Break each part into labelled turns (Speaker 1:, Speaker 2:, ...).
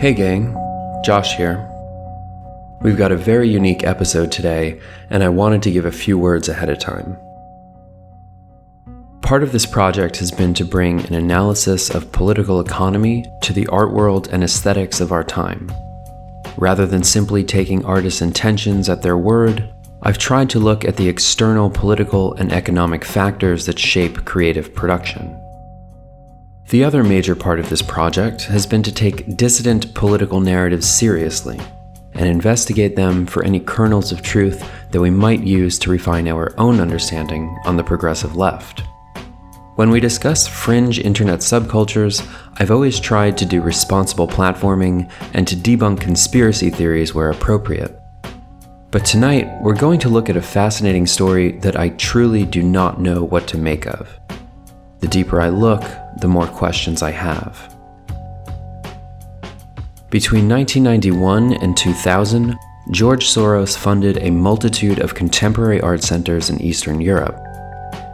Speaker 1: Hey, gang. Josh here. We've got a very unique episode today, and I wanted to give a few words ahead of time. Part of this project has been to bring an analysis of political economy to the art world and aesthetics of our time. Rather than simply taking artists' intentions at their word, I've tried to look at the external political and economic factors that shape creative production. The other major part of this project has been to take dissident political narratives seriously and investigate them for any kernels of truth that we might use to refine our own understanding on the progressive left. When we discuss fringe internet subcultures, I've always tried to do responsible platforming and to debunk conspiracy theories where appropriate. But tonight, we're going to look at a fascinating story that I truly do not know what to make of. The deeper I look, the more questions I have. Between 1991 and 2000, George Soros funded a multitude of contemporary art centers in Eastern Europe,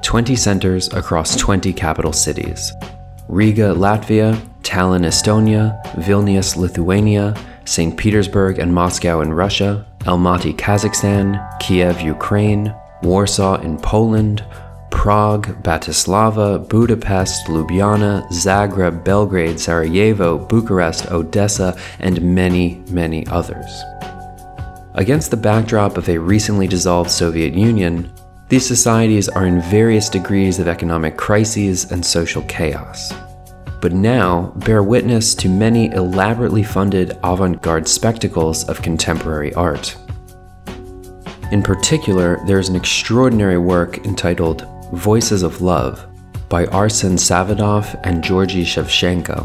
Speaker 1: 20 centers across 20 capital cities Riga, Latvia, Tallinn, Estonia, Vilnius, Lithuania, St. Petersburg and Moscow in Russia, Almaty, Kazakhstan, Kiev, Ukraine, Warsaw in Poland, Prague, Bratislava, Budapest, Ljubljana, Zagreb, Belgrade, Sarajevo, Bucharest, Odessa, and many, many others. Against the backdrop of a recently dissolved Soviet Union, these societies are in various degrees of economic crises and social chaos. But now bear witness to many elaborately funded avant garde spectacles of contemporary art. In particular, there is an extraordinary work entitled Voices of Love by Arsen Savadov and Georgy Senchenko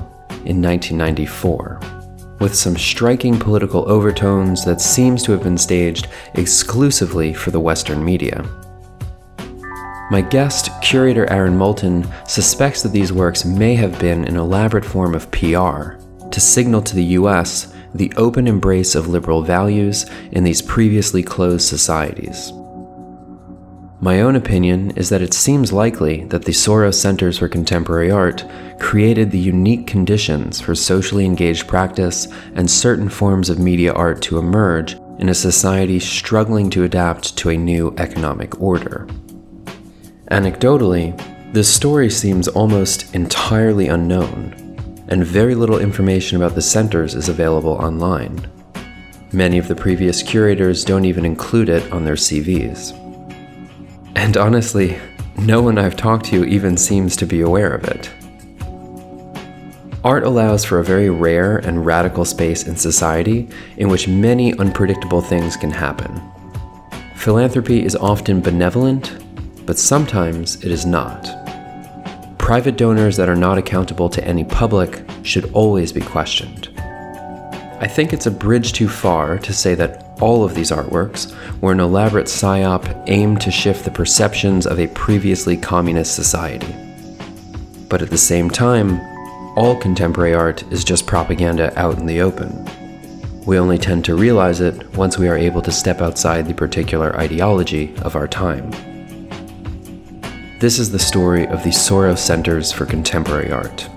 Speaker 1: in 1994, with some striking political overtones that seems to have been staged exclusively for the Western media. My guest, curator Aaron Moulton, suspects that these works may have been an elaborate form of PR to signal to the US the open embrace of liberal values in these previously closed societies. My own opinion is that it seems likely that the Soros Centers for Contemporary Art created the unique conditions for socially engaged practice and certain forms of media art to emerge in a society struggling to adapt to a new economic order. Anecdotally, this story seems almost entirely unknown, and very little information about the centers is available online. Many of the previous curators don't even include it on their CVs. And honestly, no one I've talked to even seems to be aware of it. Art allows for a very rare and radical space in society in which many unpredictable things can happen. Philanthropy is often benevolent, but sometimes it is not. Private donors that are not accountable to any public should always be questioned. I think it's a bridge too far to say that all of these artworks were an elaborate psyop aimed to shift the perceptions of a previously communist society. But at the same time, all contemporary art is just propaganda out in the open. We only tend to realize it once we are able to step outside the particular ideology of our time. This is the story of the Soros Centers for Contemporary Art.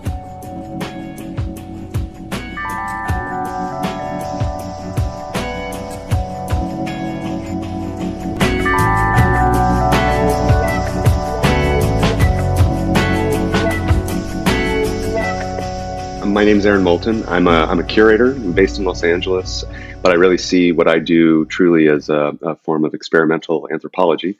Speaker 2: My name is Aaron Moulton. I'm a, I'm a curator. I'm based in Los Angeles, but I really see what I do truly as a, a form of experimental anthropology.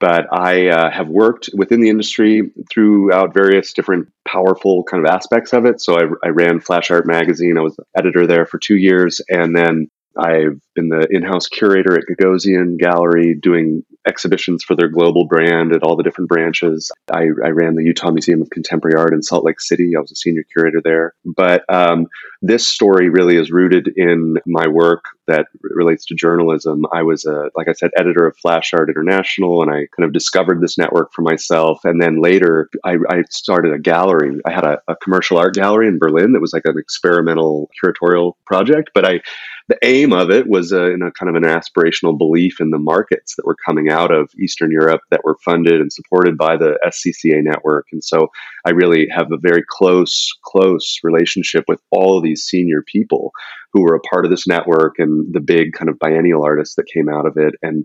Speaker 2: But I uh, have worked within the industry throughout various different powerful kind of aspects of it. So I, I ran Flash Art Magazine. I was editor there for two years, and then I've been the in-house curator at Gagosian Gallery, doing exhibitions for their global brand at all the different branches. I, I, ran the Utah Museum of Contemporary Art in Salt Lake City. I was a senior curator there. But um, this story really is rooted in my work that relates to journalism. I was, a, like I said, editor of Flash Art International, and I kind of discovered this network for myself. And then later, I, I started a gallery. I had a, a commercial art gallery in Berlin that was like an experimental curatorial project, but I the aim of it was a, in a kind of an aspirational belief in the markets that were coming out of Eastern Europe that were funded and supported by the SCCA network. And so I really have a very close, close relationship with all of these senior people who were a part of this network and the big kind of biennial artists that came out of it. And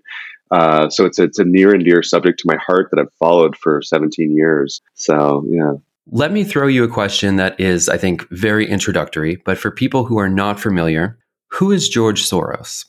Speaker 2: uh, so it's it's a near and dear subject to my heart that I've followed for 17 years. So yeah.
Speaker 1: Let me throw you a question that is, I think, very introductory, but for people who are not familiar, who is George Soros?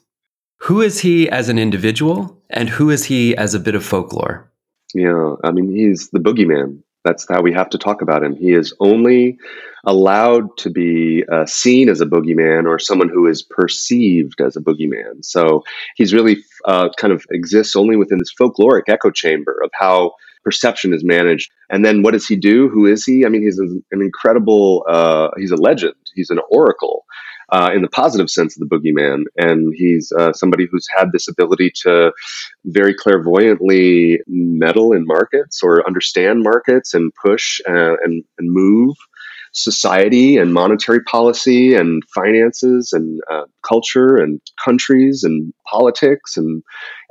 Speaker 1: Who is he as an individual, and who is he as a bit of folklore?
Speaker 2: Yeah, I mean, he's the boogeyman. That's how we have to talk about him. He is only allowed to be uh, seen as a boogeyman or someone who is perceived as a boogeyman. So he's really uh, kind of exists only within this folkloric echo chamber of how perception is managed. And then what does he do? Who is he? I mean, he's an, incredible, uh, he's a legend, he's an oracle uh, in the positive sense of the boogeyman. And he's uh, somebody who's had this ability to very clairvoyantly meddle in markets or understand markets and push uh, and, and move society and monetary policy and finances and uh, culture and countries and politics and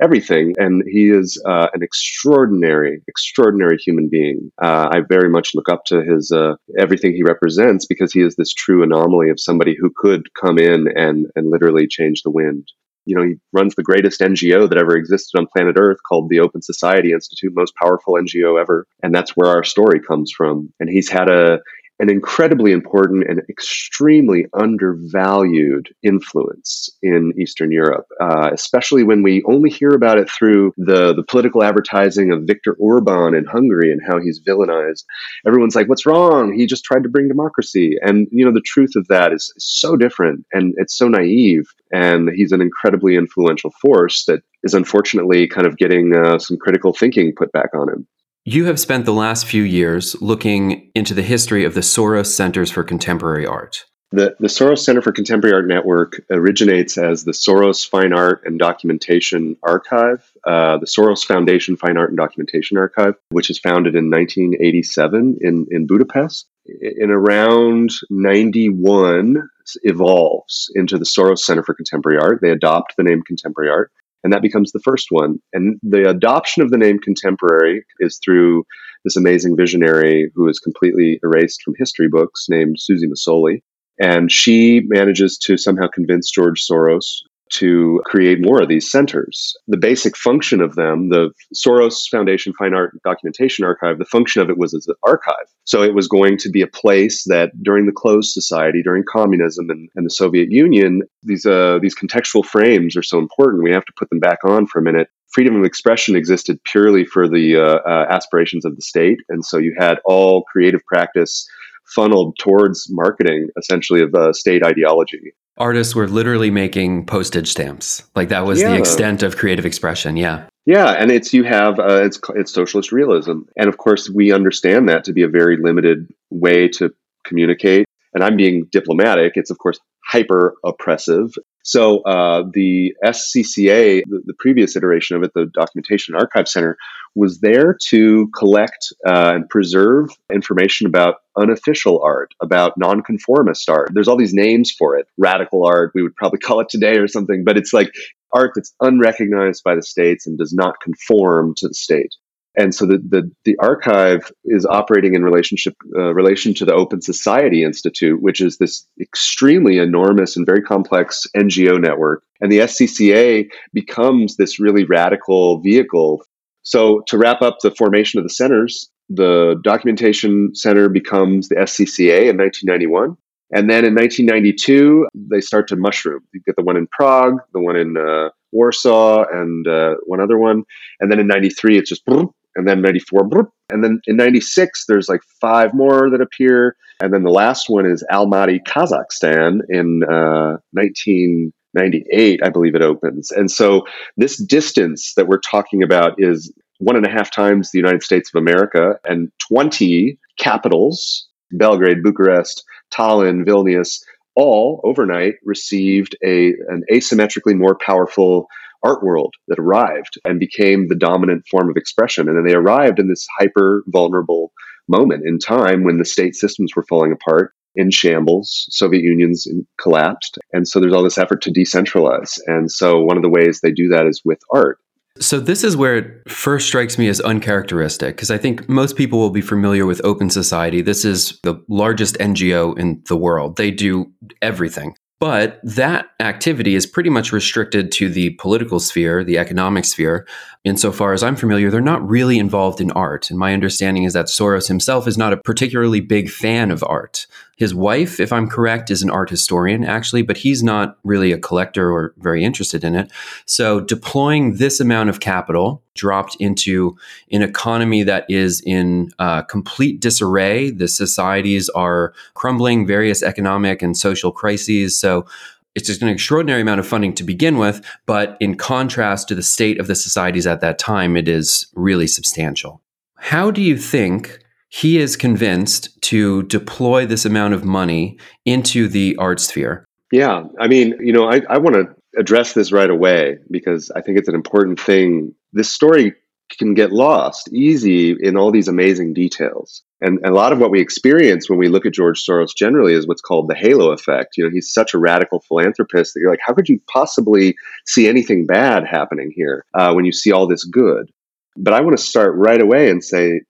Speaker 2: everything. And he is uh, an extraordinary, extraordinary human being. Uh, I very much look up to his uh, everything he represents because he is this true anomaly of somebody who could come in and and literally change the wind you know, he runs the greatest NGO that ever existed on planet Earth called the Open Society Institute, most powerful NGO ever. And that's where our story comes from. And he's had a an incredibly important and extremely undervalued influence in Eastern Europe, uh, especially when we only hear about it through the, the political advertising of Viktor Orban in Hungary and how he's villainized. Everyone's like, what's wrong? He just tried to bring democracy. And, you know, the truth of that is, so different and it's so naive. And he's an incredibly influential force that is unfortunately kind of getting uh, some critical thinking put back on him.
Speaker 1: You have spent the last few years looking into the history of the Soros Centers for Contemporary Art.
Speaker 2: The, the Soros Center for Contemporary Art Network originates as the Soros Fine Art and Documentation Archive, uh, the Soros Foundation Fine Art and Documentation Archive, which is founded in 1987 in, in Budapest. In around 91, evolves into the Soros Center for Contemporary Art. They adopt the name Contemporary Art and that becomes the first one. And the adoption of the name contemporary is through this amazing visionary who is completely erased from history books named Suzy Mészöly. And she manages to somehow convince George Soros to create more of these centers. The basic function of them, the Soros Foundation Fine Art Documentation Archive, the function of it was as an archive. So it was going to be a place that during the closed society, during communism and, and the Soviet Union, these, uh, these contextual frames are so important. We have to put them back on for a minute freedom of expression existed purely for the uh, uh, aspirations of the state. And so you had all creative practice funneled towards marketing, essentially, of uh, state ideology
Speaker 1: artists were literally making postage stamps. Like that was yeah. the extent of creative expression. Yeah.
Speaker 2: Yeah, and it's you have uh, it's it's socialist realism, and of course we understand that to be a very limited way to communicate. And I'm being diplomatic. It's of course hyper oppressive. So uh, the SCCA, the, the, previous iteration of it, the Documentation Archive Center, was there to collect uh, and preserve information about unofficial art, about nonconformist art. There's all these names for it. Radical art, we would probably call it today or something, but it's like art that's unrecognized by the states and does not conform to the state. And so the, the, the archive is operating in relationship uh, relation to the Open Society Institute, which is this extremely enormous and very complex NGO network. And the SCCA becomes this really radical vehicle. So to wrap up the formation of the centers, the Documentation Center becomes the SCCA in 1991. And then in 1992, they start to mushroom. You get the one in Prague, the one in uh, Warsaw, and uh, one other one. And then in 93, it's just and then 94 and then in 96 there's like five more that appear. And then the last one is almaty kazakhstan in uh, 1998 i believe it opens. And so this distance that we're talking about is one and a half times the united states of america and 20 capitals belgrade bucharest tallinn vilnius all overnight received a, an asymmetrically more powerful art world that arrived and became the dominant form of expression. And then they arrived in this hyper vulnerable moment in time when the state systems were falling apart in shambles. Soviet Union's collapsed. And so there's all this effort to decentralize. And so one of the ways they do that is with art.
Speaker 1: So, this is where it first strikes me as uncharacteristic because I think most people will be familiar with Open Society. This is the largest NGO in the world. They do everything. But that activity is pretty much restricted to the political sphere, the economic sphere. Insofar as I'm familiar, they're not really involved in art. And my understanding is that Soros himself is not a particularly big fan of art. His wife, if I'm correct, is an art historian, actually, but he's not really a collector or very interested in it. So deploying this amount of capital dropped into an economy that is in uh, complete disarray. The societies are crumbling, various economic and social crises. So it's just an extraordinary amount of funding to begin with, but in contrast to the state of the societies at that time, it is really substantial. How do you think he is convinced to deploy this amount of money into the art sphere.
Speaker 2: Yeah. I mean, you know, I, I want to address this right away because I think it's an important thing. This story can get lost easy in all these amazing details. And a lot of what we experience when we look at George Soros generally is what's called the halo effect. You know, he's such a radical philanthropist that you're like, how could you possibly see anything bad happening here uh, when you see all this good? But I want to start right away and say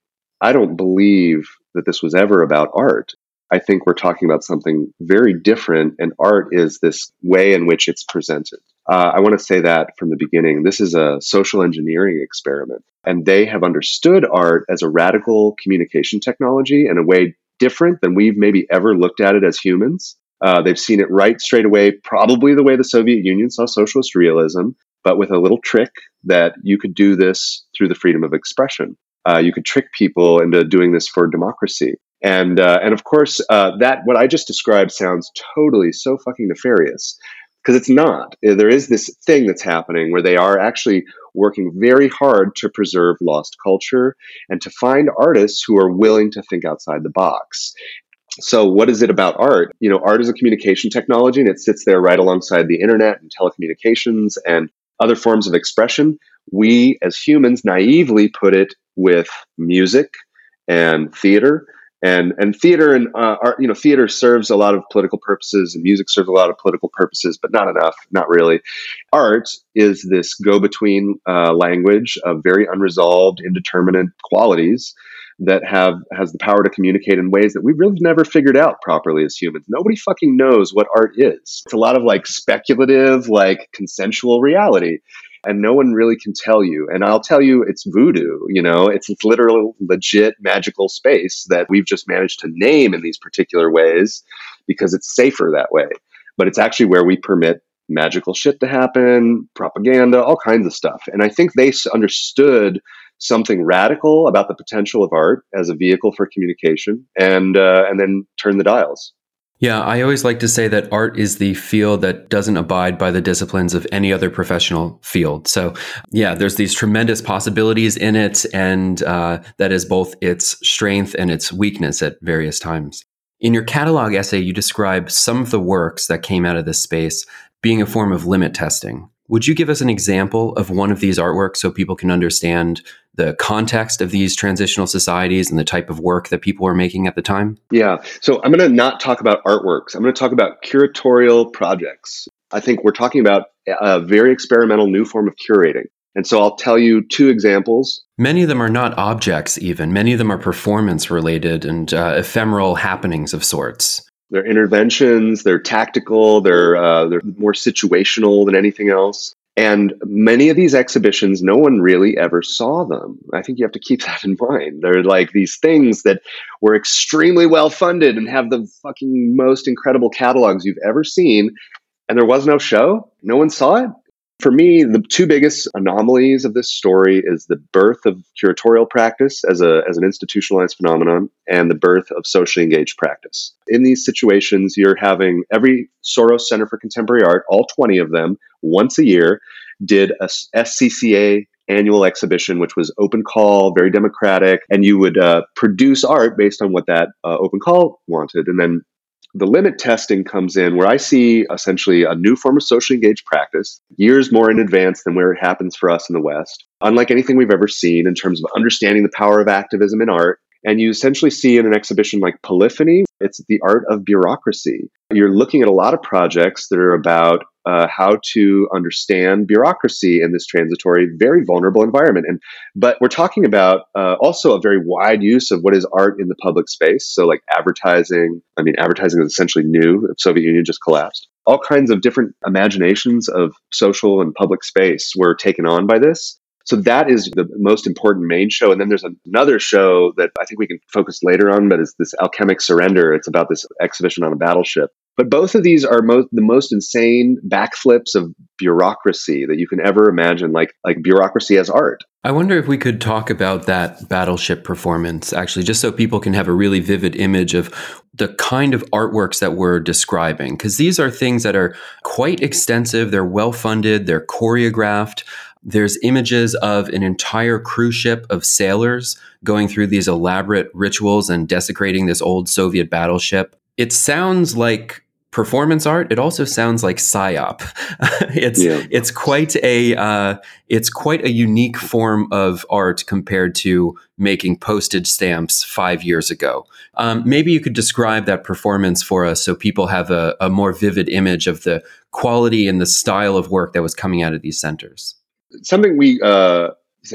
Speaker 2: I don't believe that this was ever about art. I think we're talking about something very different, and art is this way in which it's presented. Uh, I want to say that from the beginning. This is a social engineering experiment, and they have understood art as a radical communication technology in a way different than we've maybe ever looked at it as humans. Uh, they've seen it right straight away, probably the way the Soviet Union saw socialist realism, but with a little trick that you could do this through the freedom of expression uh, you could trick people into doing this for democracy. And uh, and of course, uh, that what I just described sounds totally so fucking nefarious because it's not. Uh, there is this thing that's happening where they are actually working very hard to preserve lost culture and to find artists who are willing to think outside the box. So, what is it about art? You know, art is a communication technology and it sits there right alongside the internet and telecommunications and other forms of expression. We as humans naively put it with music and theater. And and theater and uh, art you know theater serves a lot of political purposes and music serves a lot of political purposes but not enough not really. Art is this go between uh, language of very unresolved indeterminate qualities that have has the power to communicate in ways that we've really never figured out properly as humans. Nobody fucking knows what art is. It's a lot of like speculative like consensual reality and no one really can tell you. And I'll tell you, it's voodoo. You know, it's, it's literally legit magical space that we've just managed to name in these particular ways because it's safer that way. But it's actually where we permit magical shit to happen, propaganda, all kinds of stuff. And I think they understood something radical about the potential of art as a vehicle for communication, and uh, and then turn the dials.
Speaker 1: Yeah, I always like to say that art is the field that doesn't abide by the disciplines of any other professional field. So, yeah, there's these tremendous possibilities in it, and uh, that is both its strength and its weakness at various times. In your catalog essay, you describe some of the works that came out of this space being a form of limit testing. Would you give us an example of one of these artworks so people can understand the context of these transitional societies and the type of work that people were making at the time?
Speaker 2: Yeah. So I'm going to not talk about artworks. I'm going to talk about curatorial projects. I think we're talking about a very experimental new form of curating. And so I'll tell you two examples.
Speaker 1: Many of them are not objects, even. Many of them are performance related and uh, ephemeral happenings of sorts.
Speaker 2: They're interventions, they're tactical, they're, uh, they're more situational than anything else. And many of these exhibitions, no one really ever saw them. I think you have to keep that in mind. They're like these things that were extremely well funded and have the fucking most incredible catalogs you've ever seen. And there was no show. No one saw it. For me, the two biggest anomalies of this story is the birth of curatorial practice as, a, as an institutionalized phenomenon and the birth of socially engaged practice. In these situations, you're having every Soros Center for Contemporary Art, all 20 of them, once a year, did a SCCA annual exhibition, which was open call, very democratic, and you would uh, produce art based on what that uh, open call wanted. And then The limit testing comes in where I see essentially a new form of socially engaged practice, years more in advance than where it happens for us in the West, unlike anything we've ever seen in terms of understanding the power of activism in art. And you essentially see in an exhibition like Polyphony, it's the art of bureaucracy. You're looking at a lot of projects that are about uh, how to understand bureaucracy in this transitory, very vulnerable environment. And but we're talking about uh, also a very wide use of what is art in the public space. So like advertising. I mean, advertising is essentially new. The Soviet Union just collapsed. All kinds of different imaginations of social and public space were taken on by this. So that is the most important main show. And then there's another show that I think we can focus later on, but it's this Alchemic Surrender. It's about this exhibition on a battleship. But both of these are the most insane backflips of bureaucracy that you can ever imagine, like like bureaucracy as art.
Speaker 1: I wonder if we could talk about that battleship performance, actually, just so people can have a really vivid image of the kind of artworks that we're describing. Because these are things that are quite extensive, they're well funded, they're choreographed. There's images of an entire cruise ship of sailors going through these elaborate rituals and desecrating this old Soviet battleship. It sounds like performance art. It also sounds like psyop. it's yeah. it's quite a uh, it's quite a unique form of art compared to making postage stamps five years ago. Um, maybe you could describe that performance for us so people have a, a more vivid image of the quality and the style of work that was coming out of these centers
Speaker 2: something we uh,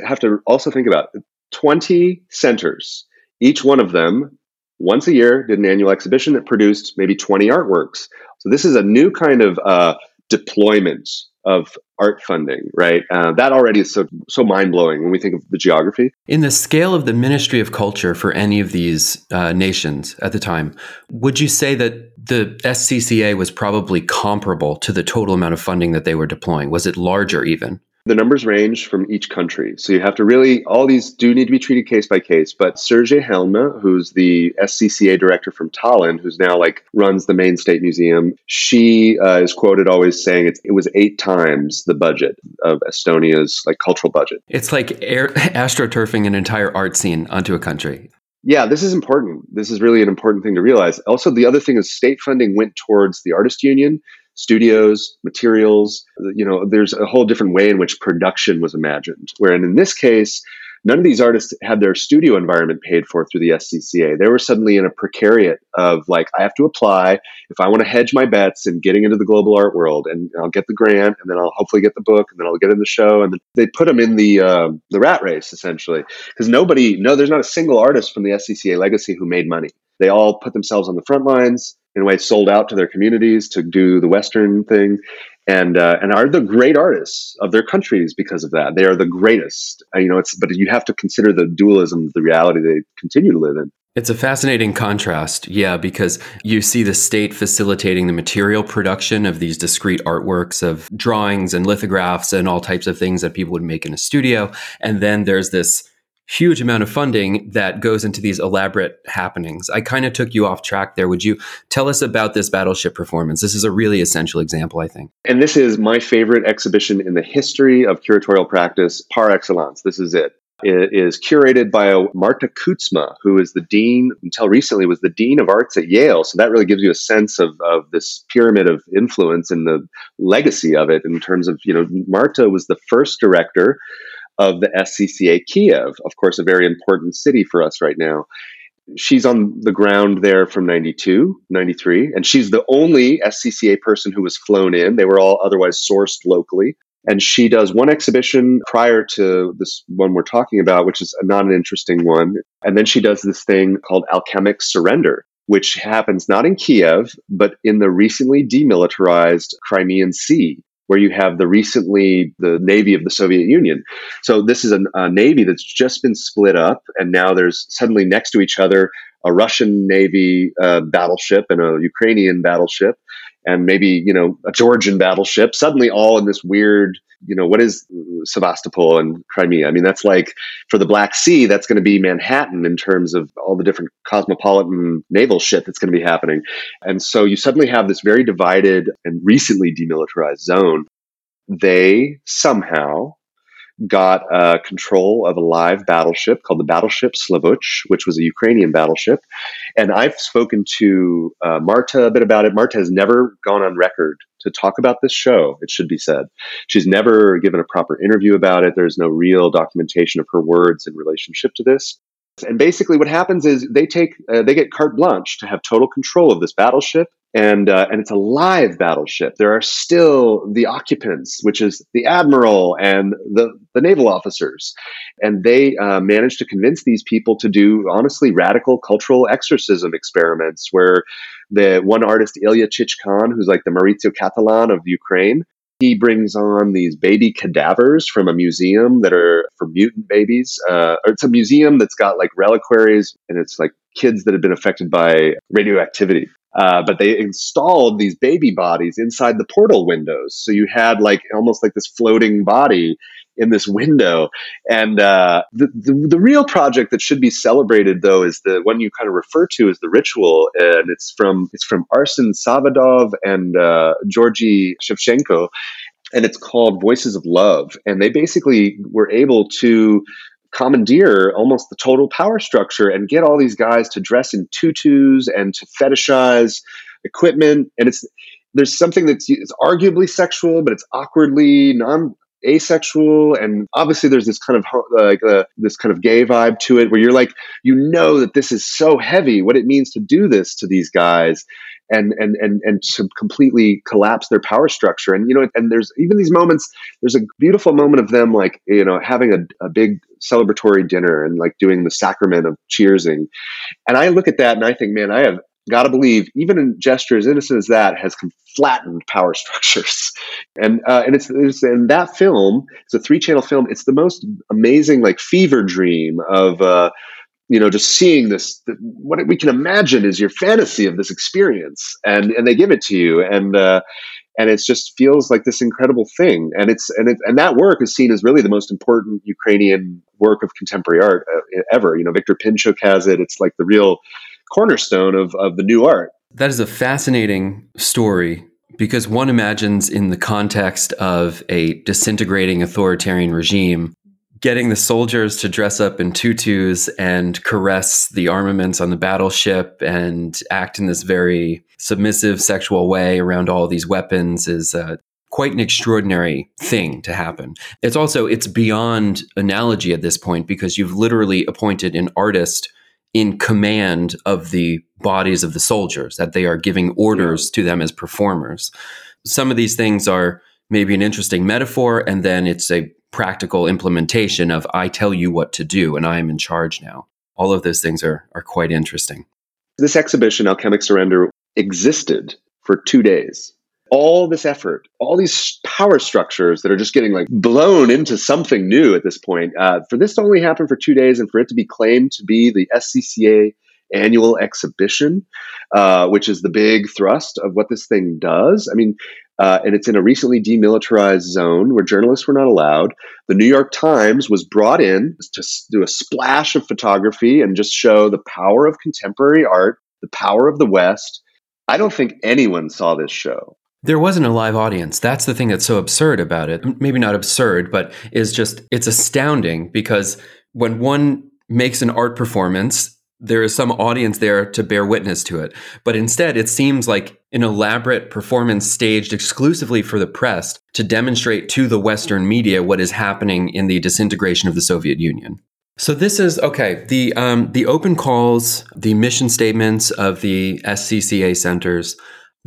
Speaker 2: have to also think about 20 centers, each one of them once a year did an annual exhibition that produced maybe 20 artworks. So this is a new kind of uh, deployment of art funding, right? Uh, that already is so so mind blowing when we think of the geography.
Speaker 1: In the scale of the Ministry of Culture for any of these uh, nations at the time, would you say that the SCCA was probably comparable to the total amount of funding that they were deploying? Was it larger even?
Speaker 2: The numbers range from each country. So you have to really, all these do need to be treated case by case. But Sirje Helme, who's the SCCA director from Tallinn, who's now like runs the main state museum, she uh, is quoted always saying it, it was eight times the budget of Estonia's like cultural budget.
Speaker 1: It's like air, astroturfing an entire art scene onto a country.
Speaker 2: Yeah, this is important. This is really an important thing to realize. Also, the other thing is state funding went towards the artist union studios, materials. You know, there's a whole different way in which production was imagined. Wherein in this case, none of these artists had their studio environment paid for through the SCCA. They were suddenly in a precariat of like, I have to apply if I want to hedge my bets in getting into the global art world, and I'll get the grant, and then I'll hopefully get the book, and then I'll get in the show, and they put them in the uh, the rat race essentially because nobody, no, there's not a single artist from the SCCA legacy who made money. They all put themselves on the front lines in a way sold out to their communities to do the Western thing, and uh, and are the great artists of their countries because of that. They are the greatest. Uh, you know, it's but you have to consider the dualism, the reality they continue to live in.
Speaker 1: It's a fascinating contrast, yeah, because you see the state facilitating the material production of these discrete artworks of drawings and lithographs and all types of things that people would make in a studio. And then there's this huge amount of funding that goes into these elaborate happenings. I kind of took you off track there. Would you tell us about this battleship performance? This is a really essential example, I think.
Speaker 2: And this is my favorite exhibition in the history of curatorial practice par excellence. This is it. It is curated by Marta Kuzma, who is the dean, until recently, was the dean of arts at Yale. So that really gives you a sense of, of this pyramid of influence and the legacy of it in terms of, you know, Marta was the first director of the SCCA Kiev, of course, a very important city for us right now. She's on the ground there from 92, 93, and she's the only SCCA person who was flown in. They were all otherwise sourced locally. And she does one exhibition prior to this one we're talking about, which is not an interesting one. And then she does this thing called Alchemic Surrender, which happens not in Kiev, but in the recently demilitarized Crimean Sea where you have the recently the navy of the Soviet Union. So this is a, a, navy that's just been split up, and now there's suddenly next to each other a Russian navy uh, battleship and a Ukrainian battleship, and maybe you know a Georgian battleship. Suddenly, all in this weird you know, what is Sevastopol and Crimea? I mean, that's like for the Black Sea, that's going to be Manhattan in terms of all the different cosmopolitan naval shit that's going to be happening. And so you suddenly have this very divided and recently demilitarized zone. They somehow got uh, control of a live battleship called the Battleship Slavutych, which was a Ukrainian battleship. And I've spoken to uh, Marta a bit about it. Marta has never gone on record to talk about this show, it should be said. She's never given a proper interview about it. There's no real documentation of her words in relationship to this. And basically, what happens is they take uh, they get carte blanche to have total control of this battleship, and uh, and it's a live battleship. There are still the occupants, which is the admiral and the the naval officers, and they uh, managed to convince these people to do honestly radical cultural exorcism experiments where the one artist Ilya Chichkan, who's like the Maurizio Cattelan of Ukraine, he brings on these baby cadavers from a museum that are for mutant babies. Uh, it's a museum that's got like reliquaries and it's like kids that have been affected by radioactivity. Uh, but they installed these baby bodies inside the portal windows. So you had like almost like this floating body in this window. And uh, the, the, the real project that should be celebrated, though, is the one you kind of refer to as the ritual, and it's from it's from Arsen Savadov and uh, Georgy Senchenko, and it's called Voices of Love. And they basically were able to commandeer almost the total power structure and get all these guys to dress in tutus and to fetishize equipment and it's there's something that's it's arguably sexual but it's awkwardly non asexual and obviously there's this kind of like uh, this kind of gay vibe to it where you're like you know that this is so heavy what it means to do this to these guys and and and and to completely collapse their power structure. And you know and there's even these moments there's a beautiful moment of them like you know having a, a big celebratory dinner and like doing the sacrament of cheersing. And i look at that and i think man i have got to believe even in gesture as innocent as that has flattened power structures. And uh, and it's, it's in that film it's a three channel film it's the most amazing like fever dream of uh, you know just seeing this what we can imagine is your fantasy of this experience. And and they give it to you and uh, and it just feels like this incredible thing. And it's and it, and that work is seen as really the most important ukrainian work of contemporary art uh, ever. You know victor pinchuk has it it's like the real cornerstone of, of the new art.
Speaker 1: That is a fascinating story because one imagines in the context of a disintegrating authoritarian regime getting the soldiers to dress up in tutus and caress the armaments on the battleship and act in this very submissive sexual way around all these weapons is uh, quite an extraordinary thing to happen. It's also it's beyond analogy at this point because you've literally appointed an artist in command of the bodies of the soldiers, that they are giving orders to them as performers. Some of these things are maybe an interesting metaphor, and then it's a practical implementation of I tell you what to do and I am in charge now. All of those things are, are quite interesting.
Speaker 2: This exhibition, Alchemic Surrender, existed for two days all this effort, all these power structures that are just getting like blown into something new at this point. Uh, for this to only happen for two days and for it to be claimed to be the SCCA annual exhibition, uh, which is the big thrust of what this thing does. I mean, uh, and it's in a recently demilitarized zone where journalists were not allowed. The New York Times was brought in to do a splash of photography and just show the power of contemporary art, the power of the West. I don't think anyone saw this show.
Speaker 1: There wasn't a live audience. That's the thing that's so absurd about it. Maybe not absurd, but is just, it's astounding because when one makes an art performance, there is some audience there to bear witness to it. But instead, it seems like an elaborate performance staged exclusively for the press to demonstrate to the Western media what is happening in the disintegration of the Soviet Union. So this is okay. The um, the open calls, the mission statements of the SCCA centers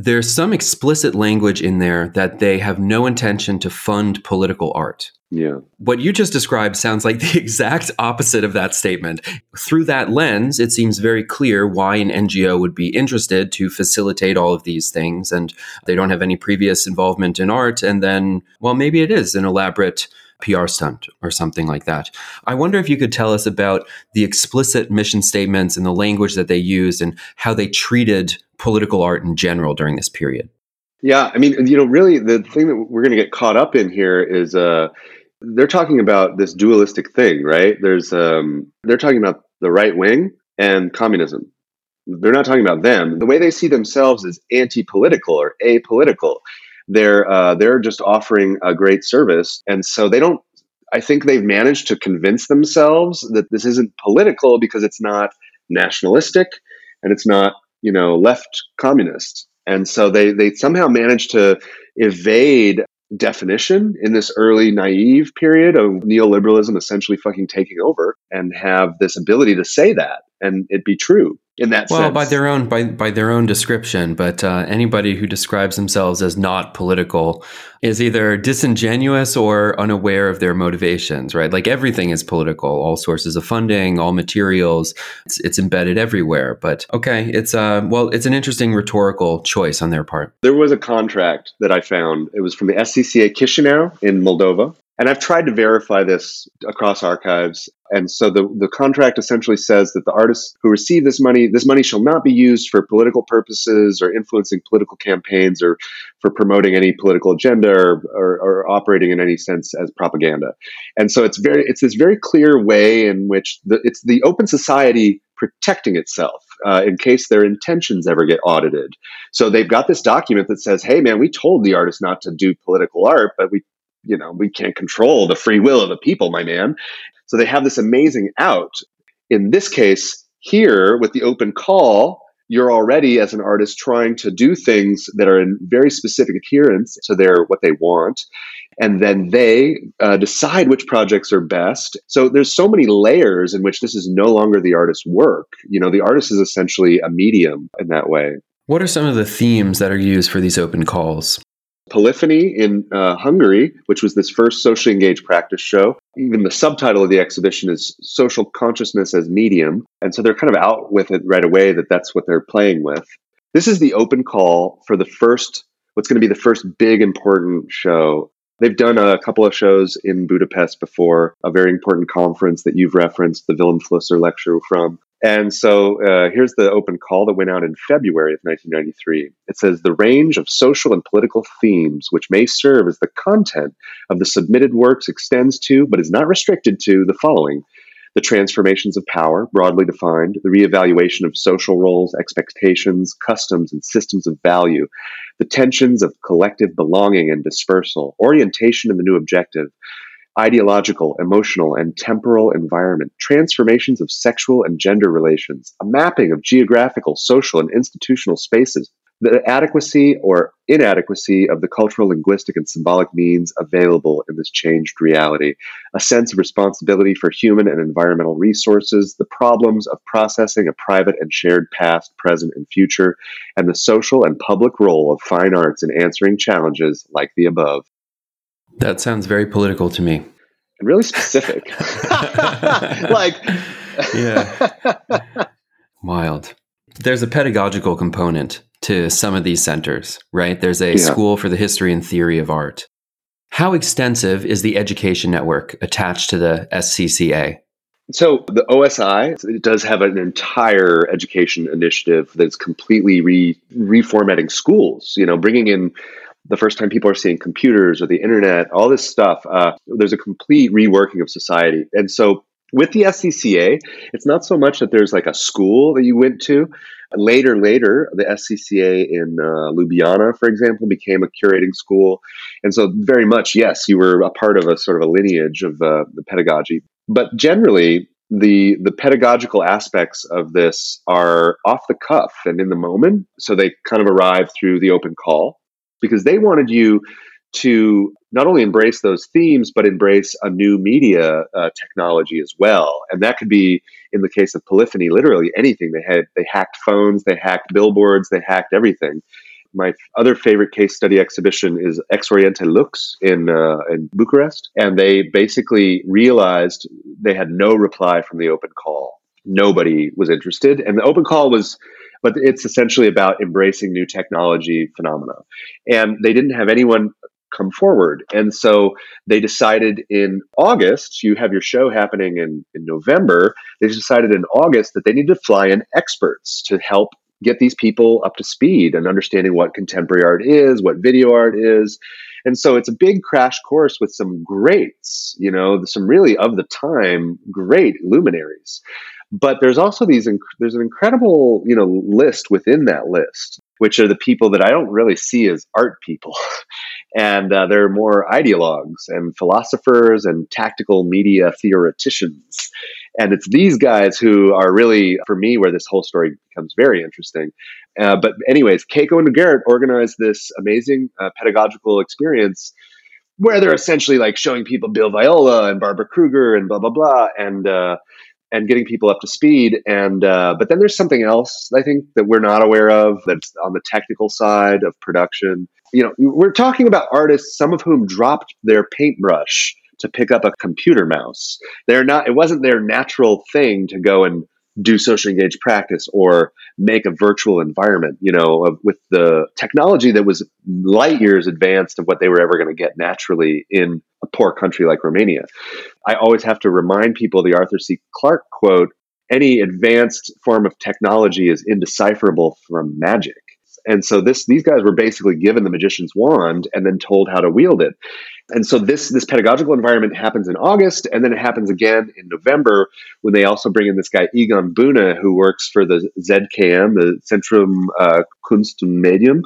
Speaker 1: there's some explicit language in there that they have no intention to fund political art.
Speaker 2: Yeah.
Speaker 1: What you just described sounds like the exact opposite of that statement. Through that lens, it seems very clear why an NGO would be interested to facilitate all of these things. And they don't have any previous involvement in art. And then, well, maybe it is an elaborate PR stunt or something like that. I wonder if you could tell us about the explicit mission statements and the language that they used and how they treated political art in general during this period.
Speaker 2: Yeah, I mean, you know, really the thing that we're going to get caught up in here is uh, they're talking about this dualistic thing, right? There's um, they're talking about the right wing and communism. They're not talking about them. The way they see themselves is anti-political or apolitical they're uh, they're just offering a great service, and so they don't. I think they've managed to convince themselves that this isn't political because it's not nationalistic and it's not, you know, left communist. And so they they somehow managed to evade definition in this early naive period of neoliberalism essentially fucking taking over and have this ability to say that and it be true in that
Speaker 1: well
Speaker 2: sense.
Speaker 1: by their own by by their own description but uh, anybody who describes themselves as not political is either disingenuous or unaware of their motivations right? Like everything is political. All sources of funding all materials it's, it's embedded everywhere. But okay it's uh well it's an interesting rhetorical choice on their part.
Speaker 2: There was a contract that i found. It was from the scca chisinau in moldova and I've tried to verify this across archives. And so the, the contract essentially says that the artists who receive this money, this money shall not be used for political purposes or influencing political campaigns or for promoting any political agenda or, or, or operating in any sense as propaganda. And so it's very, it's this very clear way in which the, it's the open society protecting itself uh, in case their intentions ever get audited. So they've got this document that says, "Hey, man, we told the artist not to do political art, but we you know, we can't control the free will of the people, my man. So they have this amazing out. In this case, here with the open call, you're already as an artist trying to do things that are in very specific adherence to their what they want. And then they uh, decide which projects are best. So there's so many layers in which this is no longer the artist's work. You know the artist is essentially a medium in that way.
Speaker 1: What are some of the themes that are used for these open calls
Speaker 2: Polyphony in uh, Hungary, which was this first socially engaged practice show. Even the subtitle of the exhibition is Social Consciousness as Medium. And so they're kind of out with it right away that that's what they're playing with. This is the open call for the first, what's going to be the first big important show. They've done a couple of shows in Budapest before, a very important conference that you've referenced, the Vilém Flusser lecture from. And so uh, here's the open call that went out in February of 1993. It says the range of social and political themes which may serve as the content of the submitted works extends to, but is not restricted to, the following. The transformations of power, broadly defined, the reevaluation of social roles, expectations, customs, and systems of value, the tensions of collective belonging and dispersal, orientation and the new objective, ideological, emotional, and temporal environment, transformations of sexual and gender relations, a mapping of geographical, social, and institutional spaces, the adequacy or inadequacy of the cultural, linguistic, and symbolic means available in this changed reality, a sense of responsibility for human and environmental resources, the problems of processing a private and shared past, present, and future, and the social and public role of fine arts in answering challenges like the above.
Speaker 1: That sounds very political to me.
Speaker 2: Really specific. like,
Speaker 1: yeah. Wild. There's a pedagogical component to some of these centers, right? There's a yeah. school for the history and theory of art. How extensive is the education network attached to the SCCA?
Speaker 2: So the OSI it does have an entire education initiative that's completely re- reformatting schools. You know, bringing in the first time people are seeing computers or the internet, all this stuff, uh, there's a complete reworking of society. And so with the SCCA, it's not so much that there's like a school that you went to. Later, later, the SCCA in uh, Ljubljana, for example, became a curating school, and so very much, yes, you were a part of a sort of a lineage of uh, the pedagogy. But generally, the the pedagogical aspects of this are off the cuff and in the moment, so they kind of arrive through the open call because they wanted you to not only embrace those themes but embrace a new media uh, technology as well. And that could be in the case of polyphony literally anything. They had they hacked phones they hacked billboards they hacked everything. My other favorite case study exhibition is Ex Oriente Lux in uh, in Bucharest, and they basically realized they had no reply from the open call. Nobody was interested, and the open call was but it's essentially about embracing new technology phenomena. And they didn't have anyone come forward. And so they decided in August, you have your show happening in, in November, they decided in August that they need to fly in experts to help get these people up to speed and understanding what contemporary art is, what video art is. And so it's a big crash course with some greats, you know, some really of the time great luminaries. But there's also these inc- there's an incredible you know list within that list, which are the people that I don't really see as art people. and uh, they're more ideologues and philosophers and tactical media theoreticians. And it's these guys who are really, for me, where this whole story becomes very interesting. Uh, but, anyways, Keiko and Garrett organized this amazing uh, pedagogical experience where they're essentially like showing people Bill Viola and Barbara Kruger and blah, blah, blah. And, uh, and getting people up to speed. And uh, but then there's something else I think that we're not aware of that's on the technical side of production. You know, we're talking about artists, some of whom dropped their paintbrush to pick up a computer mouse. They're not. It wasn't their natural thing to go and do social engaged practice or make a virtual environment, you know, of, with the technology that was light years advanced of what they were ever going to get naturally in poor country like Romania. I always have to remind people the Arthur C. Clarke quote any advanced form of technology is indecipherable from magic. And so this these guys were basically given the magician's wand and then told how to wield it and so this this pedagogical environment happens in August, and then it happens again in November when they also bring in this guy Egon Buna, who works for the ZKM, the Centrum uh, Kunst und Medium,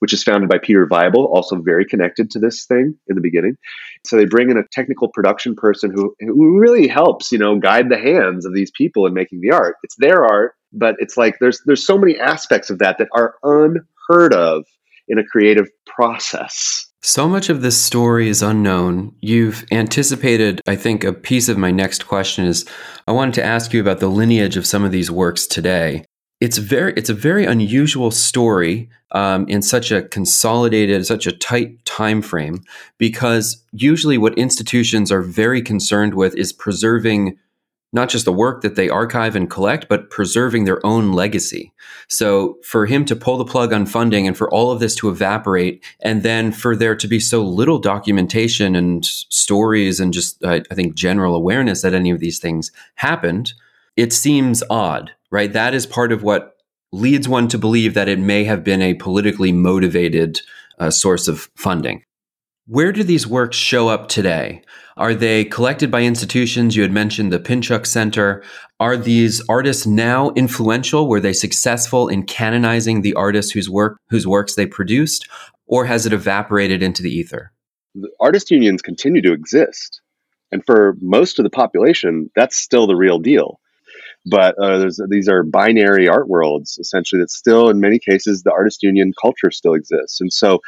Speaker 2: which is founded by Peter Weibel, also very connected to this thing in the beginning. So they bring in a technical production person who who really helps, you know, guide the hands of these people in making the art. It's their art, but it's like there's there's so many aspects of that that are unheard of in a creative process.
Speaker 1: So much of this story is unknown. You've anticipated, I think, a piece of my next question is I wanted to ask you about the lineage of some of these works today. It's very, it's a very unusual story um, in such a consolidated, such a tight time frame, because usually what institutions are very concerned with is preserving not just the work that they archive and collect, but preserving their own legacy. So for him to pull the plug on funding and for all of this to evaporate, and then for there to be so little documentation and stories and just, I think, general awareness that any of these things happened, it seems odd, right? That is part of what leads one to believe that it may have been a politically motivated uh, source of funding. Where do these works show up today? Are they collected by institutions? You had mentioned the Pinchuk Center. Are these artists now influential? Were they successful in canonizing the artists whose work whose works they produced, or has it evaporated into the ether?
Speaker 2: The artist unions continue to exist, and for most of the population, that's still the real deal. But uh, these are binary art worlds, essentially. That still, in many cases, the artist union culture still exists, and so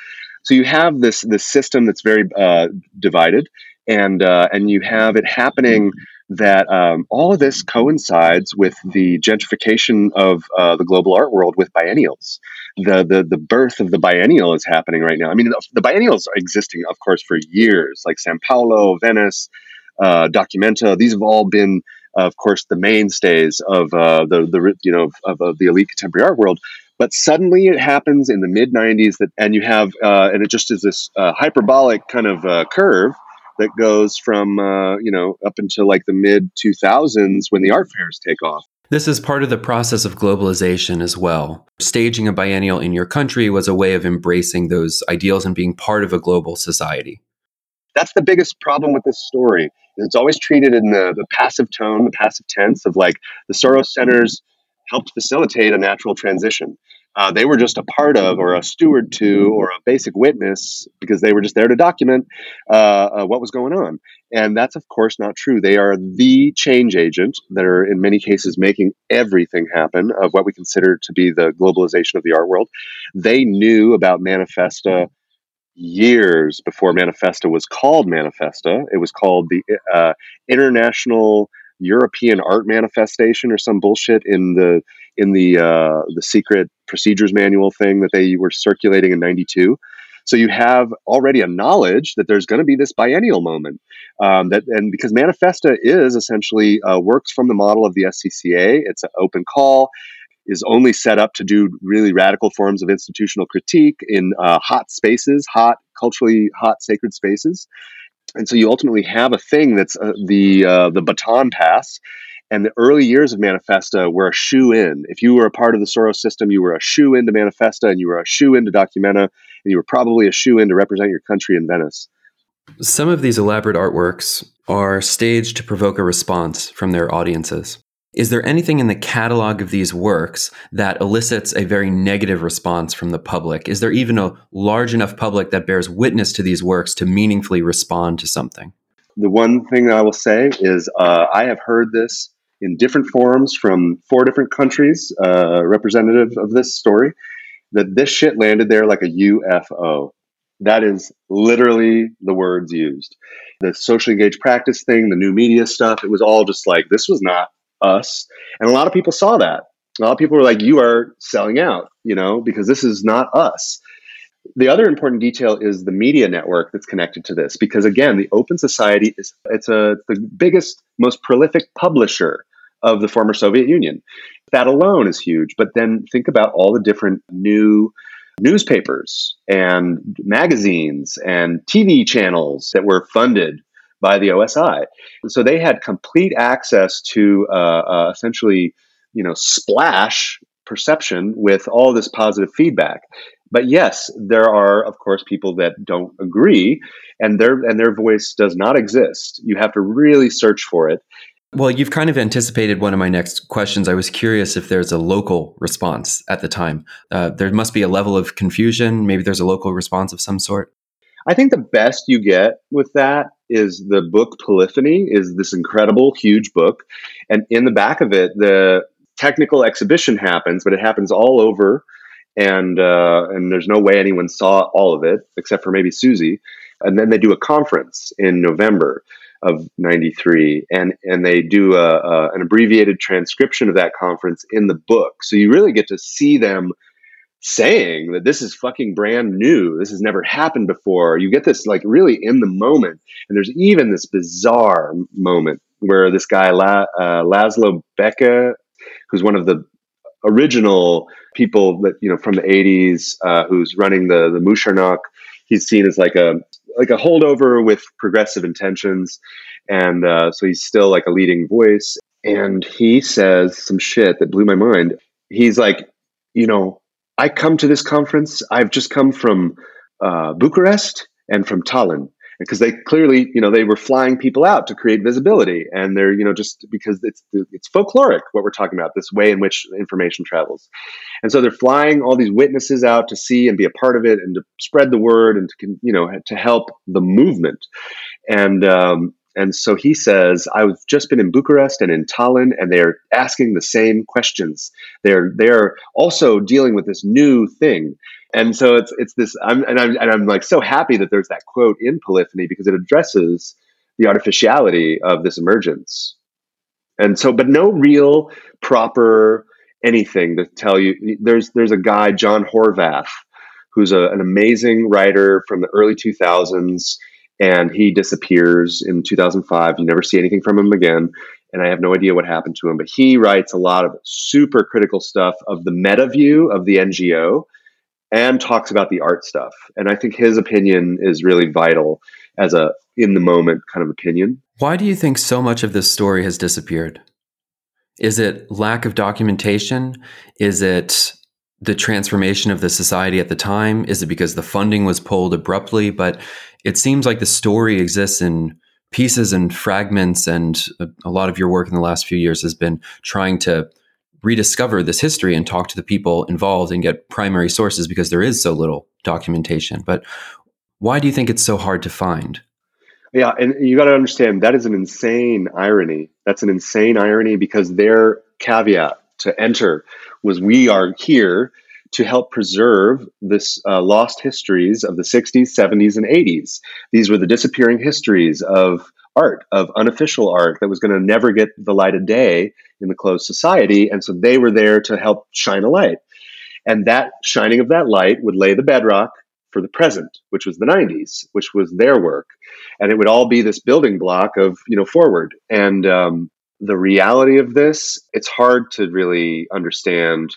Speaker 2: so you have this this system that's very uh, divided, and uh, and you have it happening that um, all of this coincides with the gentrification of uh, the global art world with biennials. The, the the birth of the biennial is happening right now. I mean, the, biennials are existing, of course, for years, like Sao Paulo, Venice, uh, Documenta. These have all been, of course, the mainstays of uh, the the you know of, of the elite contemporary art world. But suddenly it happens in the mid 90s that, and you have, uh, and it just is this uh, hyperbolic kind of uh, curve that goes from, uh, you know, up until like the mid 2000s when the art fairs take off.
Speaker 1: This is part of the process of globalization as well. Staging a biennial in your country was a way of embracing those ideals and being part of a global society.
Speaker 2: That's the biggest problem with this story. It's always treated in the, the passive tone, the passive tense of like the Soros centers helped facilitate a natural transition. Uh, they were just a part of, or a steward to, or a basic witness because they were just there to document uh, uh, what was going on. And that's, of course, not true. They are the change agent that are, in many cases, making everything happen of what we consider to be the globalization of the art world. They knew about Manifesta years before Manifesta was called Manifesta. It was called the uh, International European art manifestation or some bullshit in the in the uh, the secret procedures manual thing that they were circulating in '92. So you have already a knowledge that there's going to be this biennial moment. Um, that and because Manifesta is essentially uh, works from the model of the SCCA, it's an open call, is only set up to do really radical forms of institutional critique in uh, hot spaces, hot culturally hot sacred spaces and so you ultimately have a thing that's uh, the uh, the baton pass and the early years of manifesta were a shoe in. If you were a part of the soros system you were a shoe in to manifesta and you were a shoe in to documenta and you were probably a shoe in to represent your country in venice.
Speaker 1: Some of these elaborate artworks are staged to provoke a response from their audiences Is there anything in the catalog of these works that elicits a very negative response from the public? Is there even a large enough public that bears witness to these works to meaningfully respond to something?
Speaker 2: The one thing that I will say is uh, I have heard this in different forums from four different countries, uh, representative of this story, that this shit landed there like a UFO. That is literally the words used. The socially engaged practice thing, the new media stuff, it was all just like, this was not us. And a lot of people saw that. A lot of people were like, you are selling out, you know, because this is not us. The other important detail is the media network that's connected to this, because again, the Open Society is it's a the biggest, most prolific publisher of the former Soviet Union. That alone is huge. But then think about all the different new newspapers and magazines and TV channels that were funded by the OSI. So they had complete access to uh, uh, essentially, you know, splash perception with all this positive feedback. But yes, there are, of course, people that don't agree, and their and their voice does not exist. You have to really search for it.
Speaker 1: Well, you've kind of anticipated one of my next questions. I was curious if there's a local response at the time. Uh, there must be a level of confusion. Maybe there's a local response of some sort.
Speaker 2: I think the best you get with that is the book Polyphony is this incredible, huge book. And in the back of it, the technical exhibition happens, but it happens all over. And, uh, and there's no way anyone saw all of it except for maybe Suzy. And then they do a conference in November of 93 and and they do a, a, an abbreviated transcription of that conference in the book so you really get to see them saying that this is fucking brand new. This has never happened before. You get this like really in the moment. And there's even this bizarre moment where this guy, La, uh, Laszlo Beke, who's one of the original people that, you know, from the 80s, uh, who's running the, the Műcsarnok, he's seen as like a, like a holdover with progressive intentions. And uh, so he's still like a leading voice. And he says some shit that blew my mind. He's like, you know, I come to this conference. I've just come from uh, Bucharest and from Tallinn. Because they clearly, you know, they were flying people out to create visibility, and they're, you know, just because it's it's folkloric what we're talking about, this way in which information travels, and so they're flying all these witnesses out to see and be a part of it, and to spread the word, and to you know to help the movement, and um, and so he says, I've just been in Bucharest and in Tallinn, and they're asking the same questions. They're they're also dealing with this new thing. And so it's it's this I'm and I'm and I'm like so happy that there's that quote in Polyphony because it addresses the artificiality of this emergence. And so, but no real proper anything to tell you. There's there's a guy, John Horvath, who's a, an amazing writer from the early 2000s and he disappears in 2005. You never see anything from him again. And I have no idea what happened to him, but he writes a lot of super critical stuff of the meta view of the NGO and talks about the art stuff. And I think his opinion is really vital as a in the moment kind of opinion.
Speaker 1: Why do you think so much of this story has disappeared? Is it lack of documentation? Is it the transformation of the society at the time? Is it because the funding was pulled abruptly? But it seems like the story exists in pieces and fragments, and a, a lot of your work in the last few years has been trying to rediscover this history and talk to the people involved and get primary sources because there is so little documentation. But why do you think it's so hard to find?
Speaker 2: Yeah, and you got to understand that is an insane irony. That's an insane irony because their caveat to enter was we are here to help preserve this uh, lost histories of the 60s, 70s, and 80s. These were the disappearing histories of art, of unofficial art that was going to never get the light of day in the closed society. And so they were there to help shine a light. And that shining of that light would lay the bedrock for the present, which was the 90s, which was their work. And it would all be this building block of, you know, forward. And um, the reality of this, it's hard to really understand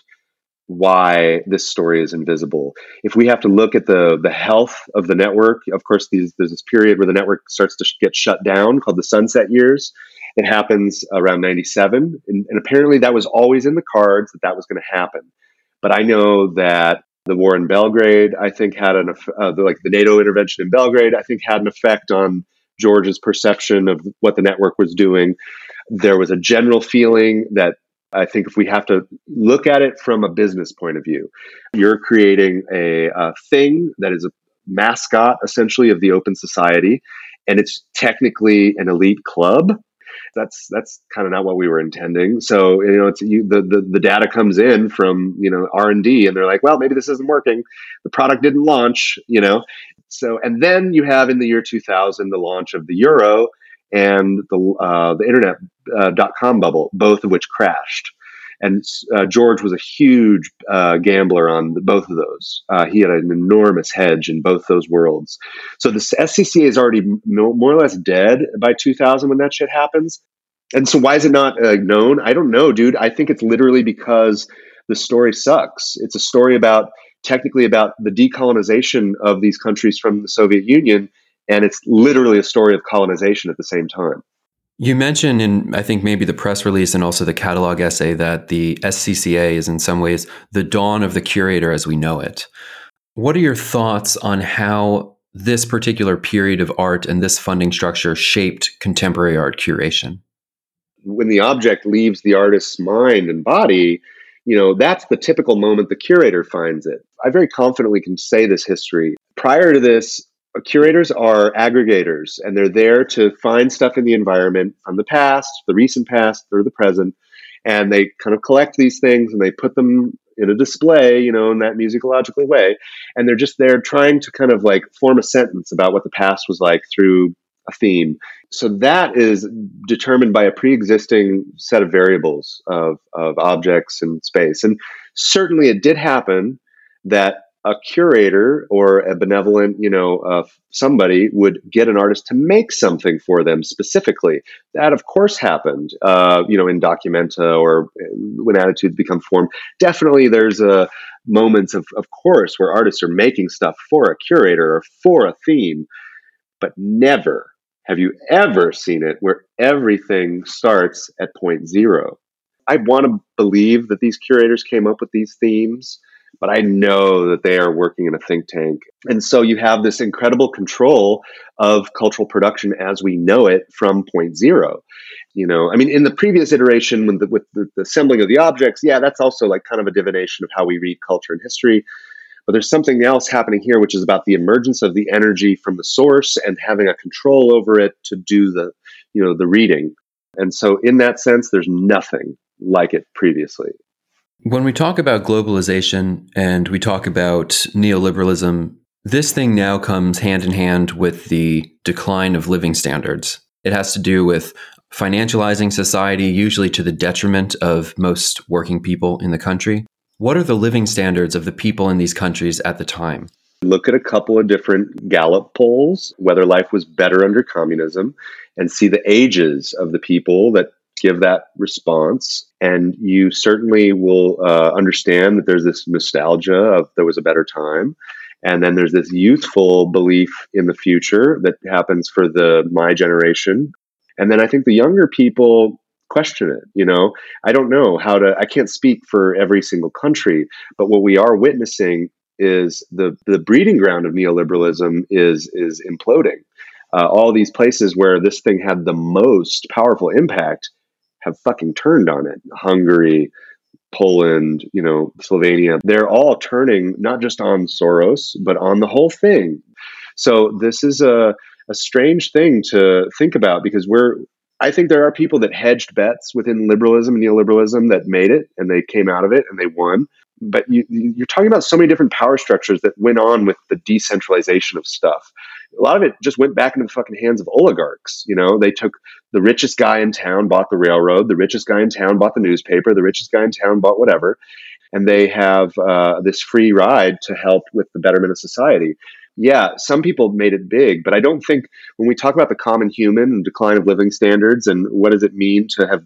Speaker 2: why this story is invisible. If we have to look at the the health of the network, of course, these, there's this period where the network starts to sh- get shut down called the sunset years. It happens around 97, and, and apparently that was always in the cards that that was going to happen. But I know that the war in Belgrade, I think, had an uh, like the NATO intervention in Belgrade, I think, had an effect on George's perception of what the network was doing. There was a general feeling that I think if we have to look at it from a business point of view, you're creating a, a thing that is a mascot essentially of the open society and it's technically an elite club. That's that's kind of not what we were intending. So you know it's you, the, the the data comes in from you know r&d and they're like well maybe this isn't working. The product didn't launch you know? So and then you have in the year 2000 the launch of the euro and the uh, the internet uh, dot com bubble both of which crashed and uh, George was a huge uh, gambler on the, both of those. Uh, he had an enormous hedge in both those worlds. So the SCCA is already more or less dead by 2000 when that shit happens. And so why is it not uh, known? I don't know, dude. I think it's literally because the story sucks. It's a story about technically about the decolonization of these countries from the Soviet Union, and it's literally a story of colonization at the same time.
Speaker 1: You mentioned in, I think, maybe the press release and also the catalog essay that the SCCA is in some ways the dawn of the curator as we know it. What are your thoughts on how this particular period of art and this funding structure shaped contemporary art curation?
Speaker 2: When the object leaves the artist's mind and body, you know, that's the typical moment the curator finds it. I very confidently can say this history. Prior to this, curators are aggregators and they're there to find stuff in the environment from the past, the recent past, or the present. And they kind of collect these things and they put them in a display, you know, in that musicological way. And they're just there trying to kind of like form a sentence about what the past was like through a theme. So that is determined by a pre existing set of variables of, of objects and space. And certainly it did happen that a curator or a benevolent, you know, uh, somebody would get an artist to make something for them specifically. That, of course, happened, uh, you know, in Documenta or uh, when attitudes become formed. Definitely, there's a uh, moments of, of course, where artists are making stuff for a curator or for a theme, but never have you ever seen it where everything starts at point zero. I want to believe that these curators came up with these themes but I know that they are working in a think tank. And so you have this incredible control of cultural production as we know it from point zero. You know, I mean, in the previous iteration with the, with the, the assembling of the objects, yeah, that's also like kind of a divination of how we read culture and history. But there's something else happening here, which is about the emergence of the energy from the source and having a control over it to do the, you know, the reading. And so, in that sense, there's nothing like it previously.
Speaker 1: When we talk about globalization and we talk about neoliberalism, this thing now comes hand in hand with the decline of living standards. It has to do with financializing society, usually to the detriment of most working people in the country. What are the living standards of the people in these countries at the time?
Speaker 2: Look at a couple of different Gallup polls, whether life was better under communism, and see the ages of the people that give that response. And you certainly will uh, understand that there's this nostalgia of there was a better time. And then there's this youthful belief in the future that happens for the my generation. And then I think the younger people question it. You know, I don't know how to, I can't speak for every single country, but what we are witnessing is the, the breeding ground of neoliberalism is, is imploding. Uh, all these places where this thing had the most powerful impact have fucking turned on it. Hungary, Poland, you know, Slovenia, they're all turning not just on Soros, but on the whole thing. So this is a, a strange thing to think about because we're, I think there are people that hedged bets within liberalism and neoliberalism that made it and they came out of it and they won. But you, you're talking about so many different power structures that went on with the decentralization of stuff a lot of it just went back into the fucking hands of oligarchs. You know, they took the richest guy in town bought the railroad, the richest guy in town bought the newspaper, the richest guy in town bought whatever, and they have uh, this free ride to help with the betterment of society. Yeah, some people made it big, but I don't think when we talk about the common human and decline of living standards and what does it mean to have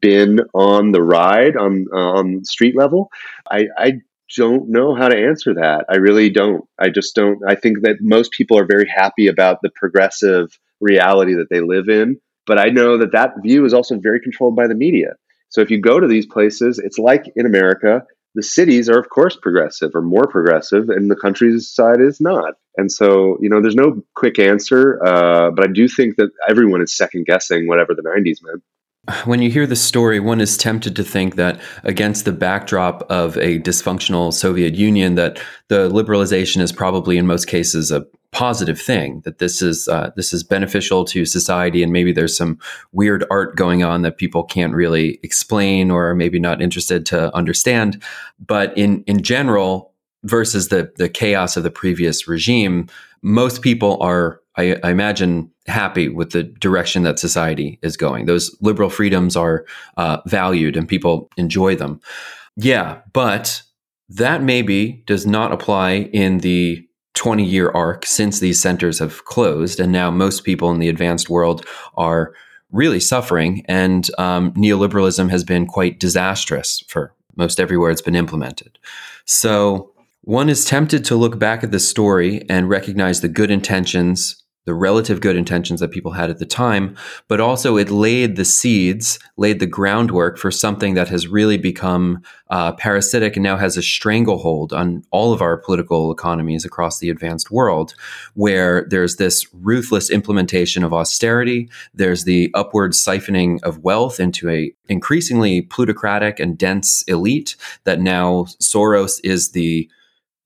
Speaker 2: been on the ride on uh, on street level, I, I don't know how to answer that. I really don't. I just don't. I think that most people are very happy about the progressive reality that they live in. But I know that that view is also very controlled by the media. So if you go to these places, it's like in America, the cities are, of course, progressive or more progressive, and the countryside is not. And so, you know, there's no quick answer. Uh, but I do think that everyone is second guessing whatever the 90s meant.
Speaker 1: When you hear the story, one is tempted to think that against the backdrop of a dysfunctional Soviet Union, that the liberalization is probably in most cases a positive thing. That this is uh, this is beneficial to society, and maybe there's some weird art going on that people can't really explain or are maybe not interested to understand. But in in general, versus the the chaos of the previous regime, most people are, I, I imagine, happy with the direction that society is going. Those liberal freedoms are uh, valued and people enjoy them. Yeah, but that maybe does not apply in the 20 year arc since these centers have closed. And now most people in the advanced world are really suffering. And um, neoliberalism has been quite disastrous for most everywhere it's been implemented. So one is tempted to look back at this story and recognize the good intentions, the relative good intentions that people had at the time, but also it laid the seeds, laid the groundwork for something that has really become uh, parasitic and now has a stranglehold on all of our political economies across the advanced world, where there's this ruthless implementation of austerity, there's the upward siphoning of wealth into a increasingly plutocratic and dense elite that now Soros is the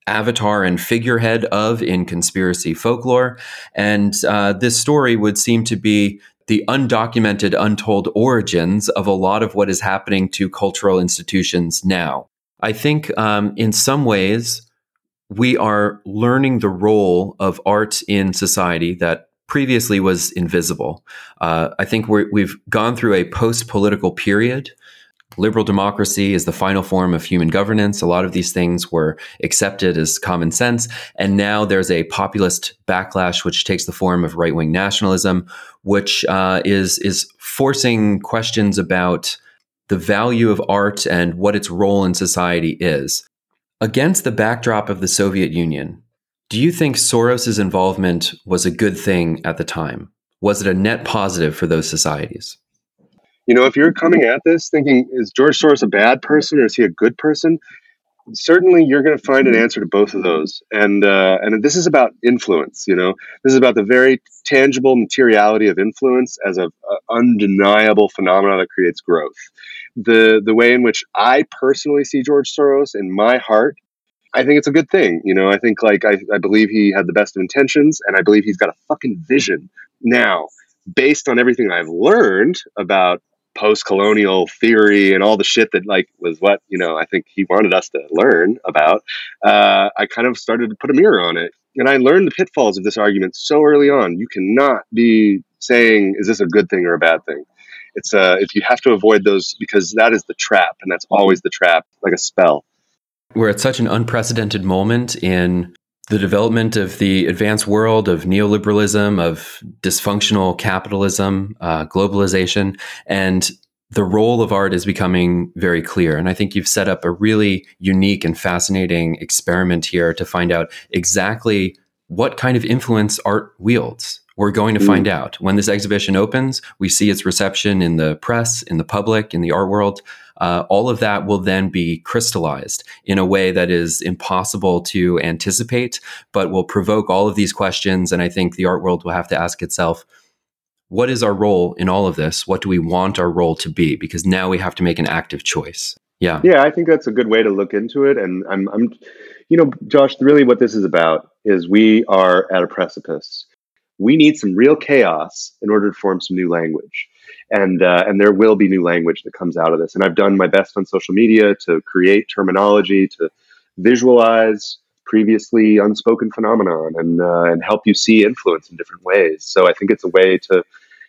Speaker 1: avatar and figurehead of in conspiracy folklore. And uh, this story would seem to be the undocumented, untold origins of a lot of what is happening to cultural institutions now. I think um, in some ways, we are learning the role of art in society that previously was invisible. Uh, I think we have gone through a post political period liberal democracy is the final form of human governance. A lot of these things were accepted as common sense. And now there's a populist backlash, which takes the form of right wing nationalism, which uh, is, is forcing questions about the value of art and what its role in society is. Against the backdrop of the Soviet Union, do you think Soros's involvement was a good thing at the time? Was it a net positive for those societies?
Speaker 2: You know, if you're coming at this thinking, is George Soros a bad person or is he a good person? Certainly, you're going to find an answer to both of those, and uh, and this is about influence. You know, this is about the very tangible materiality of influence as a, undeniable phenomenon that creates growth. The the way in which I personally see George Soros in my heart I think it's a good thing. You know, I think like I, I believe he had the best of intentions and I believe he's got a fucking vision now based on everything I've learned about post-colonial theory and all the shit that like was what you know i think he wanted us to learn about uh, i kind of started to put a mirror on it. And i learned the pitfalls of this argument so early on. You cannot be saying is this a good thing or a bad thing? It's uh if you have to avoid those because that is the trap and that's always the trap like a spell.
Speaker 1: We're at such an unprecedented moment in the development of the advanced world of neoliberalism, of dysfunctional capitalism, uh, globalization, and the role of art is becoming very clear. And I think you've set up a really unique and fascinating experiment here to find out exactly what kind of influence art wields. We're going to find mm. out. When this exhibition opens, we see its reception in the press, in the public, in the art world uh, all of that will then be crystallized in a way that is impossible to anticipate, but will provoke all of these questions. And I think the art world will have to ask itself, what is our role in all of this? What do we want our role to be? Because now we have to make an active choice. Yeah.
Speaker 2: Yeah, I think that's a good way to look into it. And I'm, I'm you know, Josh, really what this is about is we are at a precipice. We need some real chaos in order to form some new language and uh, and there will be new language that comes out of this. And I've done my best on social media to create terminology to visualize previously unspoken phenomenon and uh, and help you see influence in different ways. So I think it's a way to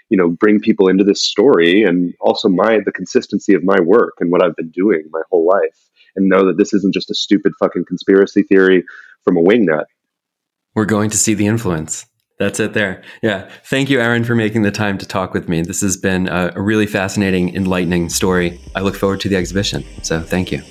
Speaker 2: you know bring people into this story and also my the consistency of my work and what I've been doing my whole life and know that this isn't just a stupid fucking conspiracy theory from a wingnut.
Speaker 1: We're going to see the influence. That's it there. Yeah. Thank you, Aaron, for making the time to talk with me. This has been a, really fascinating, enlightening story. I look forward to the exhibition. So thank you.